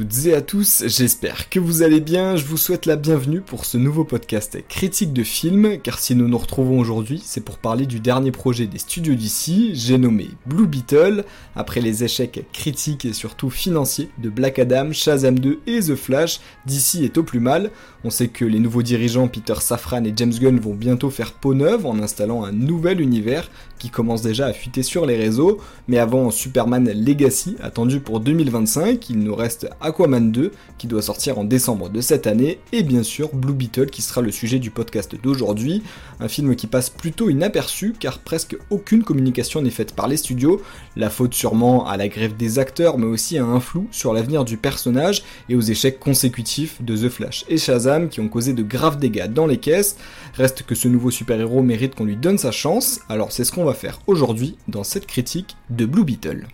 toutes et à tous, j'espère que vous allez bien, je vous souhaite la bienvenue pour ce nouveau podcast critique de film, car si nous nous retrouvons aujourd'hui, c'est pour parler du dernier projet des studios d'ici, j'ai nommé Blue Beetle, après les échecs critiques et surtout financiers de Black Adam, Shazam 2 et The Flash, d'ici est au plus mal, on sait que les nouveaux dirigeants Peter Safran et James Gunn vont bientôt faire peau neuve en installant un nouvel univers qui commence déjà à fuiter sur les réseaux, mais avant Superman Legacy, attendu pour 2025, il nous reste Aquaman 2, qui doit sortir en décembre de cette année, et bien sûr Blue Beetle, qui sera le sujet du podcast d'aujourd'hui, un film qui passe plutôt inaperçu, car presque aucune communication n'est faite par les studios, la faute sûrement à la grève des acteurs, mais aussi à un flou sur l'avenir du personnage, et aux échecs consécutifs de The Flash et Shazam, qui ont causé de graves dégâts dans les caisses, reste que ce nouveau super-héros mérite qu'on lui donne sa chance, alors c'est ce qu'on va faire aujourd'hui dans cette critique de Blue Beetle.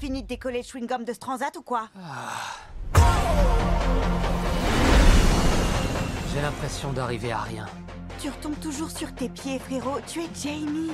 Tu finis de décoller le chewing-gum de ce transat ou quoi J'ai l'impression d'arriver à rien. Tu retombes toujours sur tes pieds, frérot. Tu es Jamie.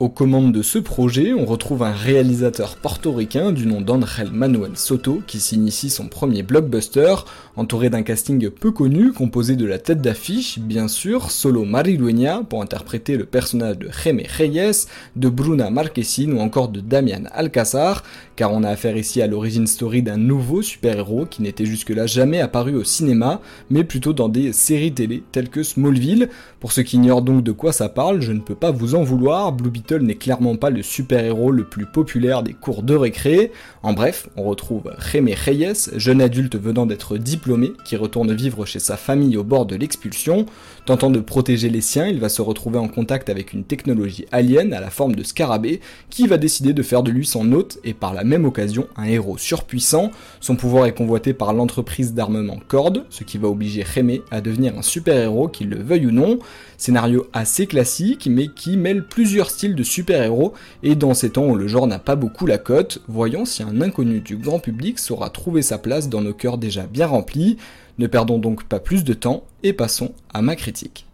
Aux commandes de ce projet, on retrouve un réalisateur portoricain du nom d'Angel Manuel Soto qui signe ici son premier blockbuster, entouré d'un casting peu connu composé de la tête d'affiche, bien sûr, Solo Marilueña pour interpréter le personnage de Jaime Reyes, de Bruna Marquezine ou encore de Damian Alcázar, car on a affaire ici à l'origine story d'un nouveau super-héros qui n'était jusque-là jamais apparu au cinéma, mais plutôt dans des séries télé telles que Smallville. Pour ceux qui ignorent donc de quoi ça parle, je ne peux pas vous en vouloir, Blue Beetle n'est clairement pas le super-héros le plus populaire des cours de récré. En bref, on retrouve Jaime Reyes, jeune adulte venant d'être diplômé, qui retourne vivre chez sa famille au bord de l'expulsion. Tentant de protéger les siens, il va se retrouver en contact avec une technologie alien à la forme de scarabée, qui va décider de faire de lui son hôte et par la même occasion un héros surpuissant. Son pouvoir est convoité par l'entreprise d'armement Cord, ce qui va obliger Jaime à devenir un super-héros, qu'il le veuille ou non. Scénario assez classique, mais qui mêle plusieurs styles de super-héros, et dans ces temps où le genre n'a pas beaucoup la cote, voyons si un inconnu du grand public saura trouver sa place dans nos cœurs déjà bien remplis. Ne perdons donc pas plus de temps, et passons à ma critique.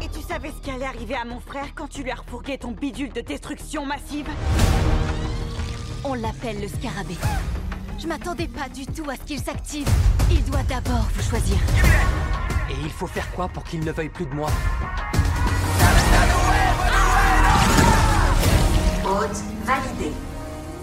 Et tu savais ce qui arriver à mon frère quand tu lui as refourgué ton bidule de destruction massive? On l'appelle le scarabée. Je m'attendais pas du tout à ce qu'il s'active. Il doit d'abord vous choisir. Et il faut faire quoi pour qu'il ne veuille plus de moi Hôte validé.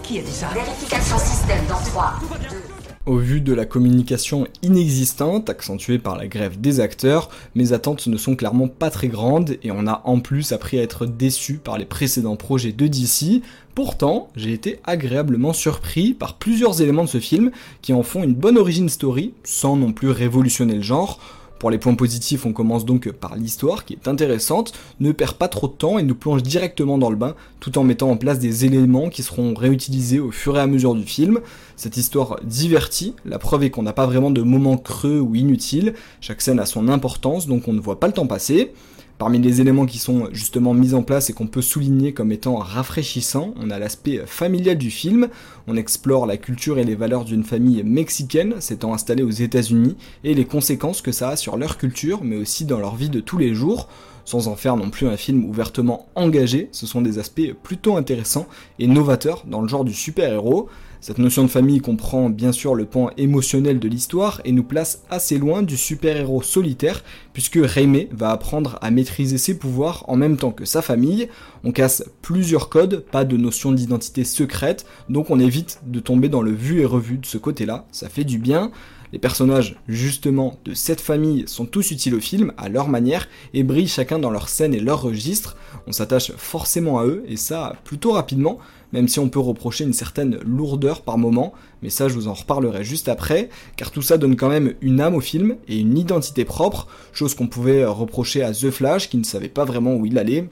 Qui a dit ça? Vérification système dans 3, 2, Au vu de la communication inexistante, accentuée par la grève des acteurs, mes attentes ne sont clairement pas très grandes et on a en plus appris à être déçu par les précédents projets de DC. Pourtant, j'ai été agréablement surpris par plusieurs éléments de ce film qui en font une bonne origin story, sans non plus révolutionner le genre. Pour les points positifs, on commence donc par l'histoire qui est intéressante, ne perd pas trop de temps et nous plonge directement dans le bain, tout en mettant en place des éléments qui seront réutilisés au fur et à mesure du film. Cette histoire divertit, la preuve est qu'on n'a pas vraiment de moments creux ou inutiles, chaque scène a son importance donc on ne voit pas le temps passer. Parmi les éléments qui sont justement mis en place et qu'on peut souligner comme étant rafraîchissants, on a l'aspect familial du film, on explore la culture et les valeurs d'une famille mexicaine s'étant installée aux États-Unis et les conséquences que ça a sur leur culture, mais aussi dans leur vie de tous les jours. Sans en faire non plus un film ouvertement engagé, ce sont des aspects plutôt intéressants et novateurs dans le genre du super-héros. Cette notion de famille comprend bien sûr le point émotionnel de l'histoire et nous place assez loin du super-héros solitaire puisque Jaime va apprendre à maîtriser ses pouvoirs en même temps que sa famille. On casse plusieurs codes, pas de notion d'identité secrète, donc on évite de tomber dans le vu et revu de ce côté-là, ça fait du bien. Les personnages, justement, de cette famille sont tous utiles au film, à leur manière, et brillent chacun dans leur scène et leur registre. On s'attache forcément à eux, et ça plutôt rapidement, même si on peut reprocher une certaine lourdeur par moment, mais ça je vous en reparlerai juste après, car tout ça donne quand même une âme au film et une identité propre, chose qu'on pouvait reprocher à The Flash qui ne savait pas vraiment où il allait.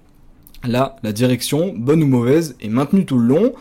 Là, la direction, bonne ou mauvaise, est maintenue tout le long,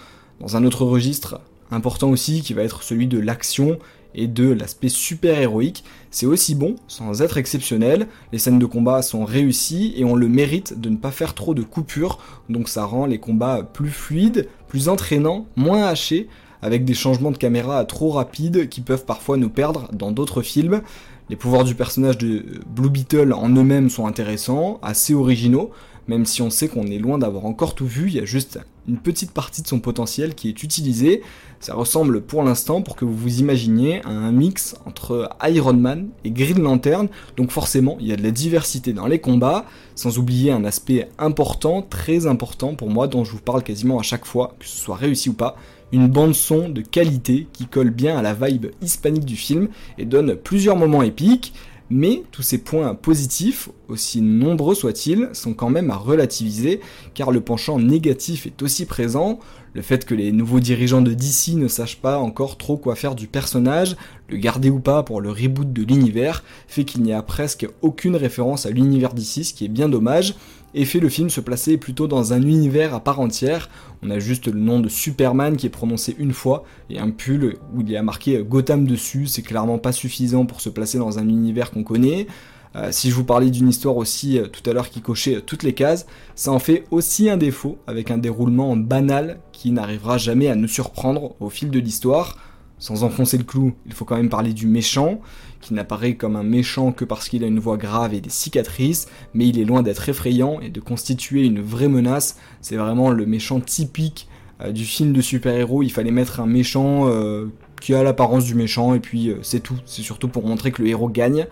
dans un autre registre important aussi qui va être celui de l'action et de l'aspect super héroïque. C'est aussi bon, sans être exceptionnel. Les scènes de combat sont réussies et on le mérite de ne pas faire trop de coupures, donc ça rend les combats plus fluides, plus entraînants, moins hachés, avec des changements de caméra trop rapides qui peuvent parfois nous perdre dans d'autres films. Les pouvoirs du personnage de Blue Beetle en eux-mêmes sont intéressants, assez originaux, même si on sait qu'on est loin d'avoir encore tout vu, il y a juste une petite partie de son potentiel qui est utilisée. Ça ressemble pour l'instant, pour que vous vous imaginiez, à un mix entre Iron Man et Green Lantern, donc forcément il y a de la diversité dans les combats, sans oublier un aspect important, très important pour moi, dont je vous parle quasiment à chaque fois, que ce soit réussi ou pas, une bande son de qualité qui colle bien à la vibe hispanique du film et donne plusieurs moments épiques. Mais tous ces points positifs, aussi nombreux soient-ils, sont quand même à relativiser, car le penchant négatif est aussi présent. Le fait que les nouveaux dirigeants de DC ne sachent pas encore trop quoi faire du personnage, le garder ou pas pour le reboot de l'univers, fait qu'il n'y a presque aucune référence à l'univers DC, ce qui est bien dommage, et fait le film se placer plutôt dans un univers à part entière. On a juste le nom de Superman qui est prononcé une fois et un pull où il y a marqué Gotham dessus, c'est clairement pas suffisant pour se placer dans un univers qu'on connaît. Euh, si je vous parlais d'une histoire aussi euh, tout à l'heure qui cochait euh, toutes les cases, ça en fait aussi un défaut avec un déroulement banal qui n'arrivera jamais à nous surprendre au fil de l'histoire. Sans enfoncer le clou, il faut quand même parler du méchant, qui n'apparaît comme un méchant que parce qu'il a une voix grave et des cicatrices, mais il est loin d'être effrayant et de constituer une vraie menace. C'est vraiment le méchant typique euh, du film de super-héros. Il fallait mettre un méchant euh, qui a l'apparence du méchant, et puis euh, c'est tout. C'est surtout pour montrer que le héros gagne.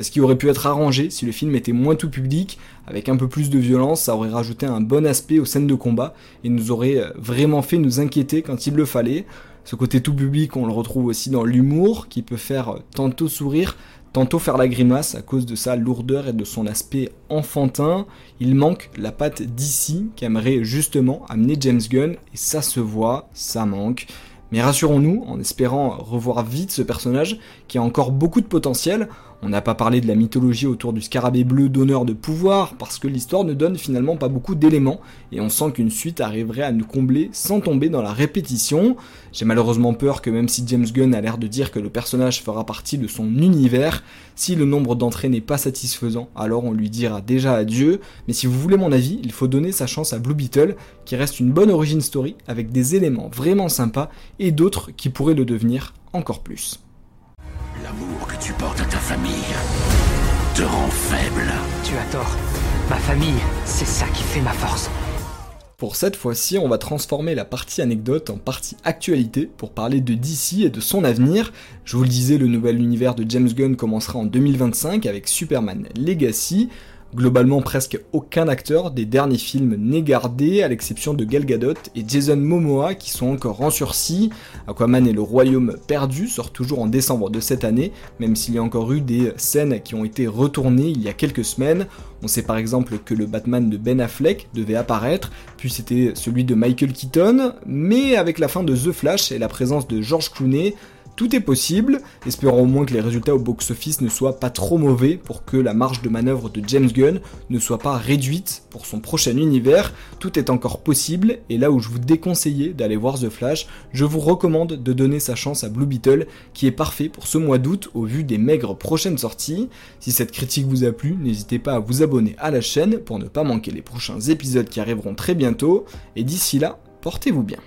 Ce qui aurait pu être arrangé si le film était moins tout public, avec un peu plus de violence, ça aurait rajouté un bon aspect aux scènes de combat et nous aurait vraiment fait nous inquiéter quand il le fallait. Ce côté tout public, on le retrouve aussi dans l'humour, qui peut faire tantôt sourire, tantôt faire la grimace à cause de sa lourdeur et de son aspect enfantin. Il manque la patte d'ici qui aimerait justement amener James Gunn, et ça se voit, ça manque. Mais rassurons-nous, en espérant revoir vite ce personnage qui a encore beaucoup de potentiel, on n'a pas parlé de la mythologie autour du scarabée bleu donneur de pouvoir, parce que l'histoire ne donne finalement pas beaucoup d'éléments, et on sent qu'une suite arriverait à nous combler sans tomber dans la répétition. J'ai malheureusement peur que même si James Gunn a l'air de dire que le personnage fera partie de son univers, si le nombre d'entrées n'est pas satisfaisant, alors on lui dira déjà adieu, mais si vous voulez mon avis, il faut donner sa chance à Blue Beetle, qui reste une bonne origin story, avec des éléments vraiment sympas, et d'autres qui pourraient le devenir encore plus. Tu portes à ta famille te rend faible. Tu as tort. Ma famille, c'est ça qui fait ma force. Pour cette fois-ci, on va transformer la partie anecdote en partie actualité pour parler de DC et de son avenir. Je vous le disais, le nouvel univers de James Gunn commencera en 2025 avec Superman Legacy. Globalement, presque aucun acteur des derniers films n'est gardé, à l'exception de Gal Gadot et Jason Momoa qui sont encore en sursis. Aquaman et le Royaume perdu sort toujours en décembre de cette année, même s'il y a encore eu des scènes qui ont été retournées il y a quelques semaines. On sait par exemple que le Batman de Ben Affleck devait apparaître, puis c'était celui de Michael Keaton, mais avec la fin de The Flash et la présence de George Clooney, tout est possible, espérons au moins que les résultats au box-office ne soient pas trop mauvais pour que la marge de manœuvre de James Gunn ne soit pas réduite pour son prochain univers. Tout est encore possible, et là où je vous déconseillais d'aller voir The Flash, je vous recommande de donner sa chance à Blue Beetle, qui est parfait pour ce mois d'août au vu des maigres prochaines sorties. Si cette critique vous a plu, n'hésitez pas à vous abonner à la chaîne pour ne pas manquer les prochains épisodes qui arriveront très bientôt, et d'ici là, portez-vous bien.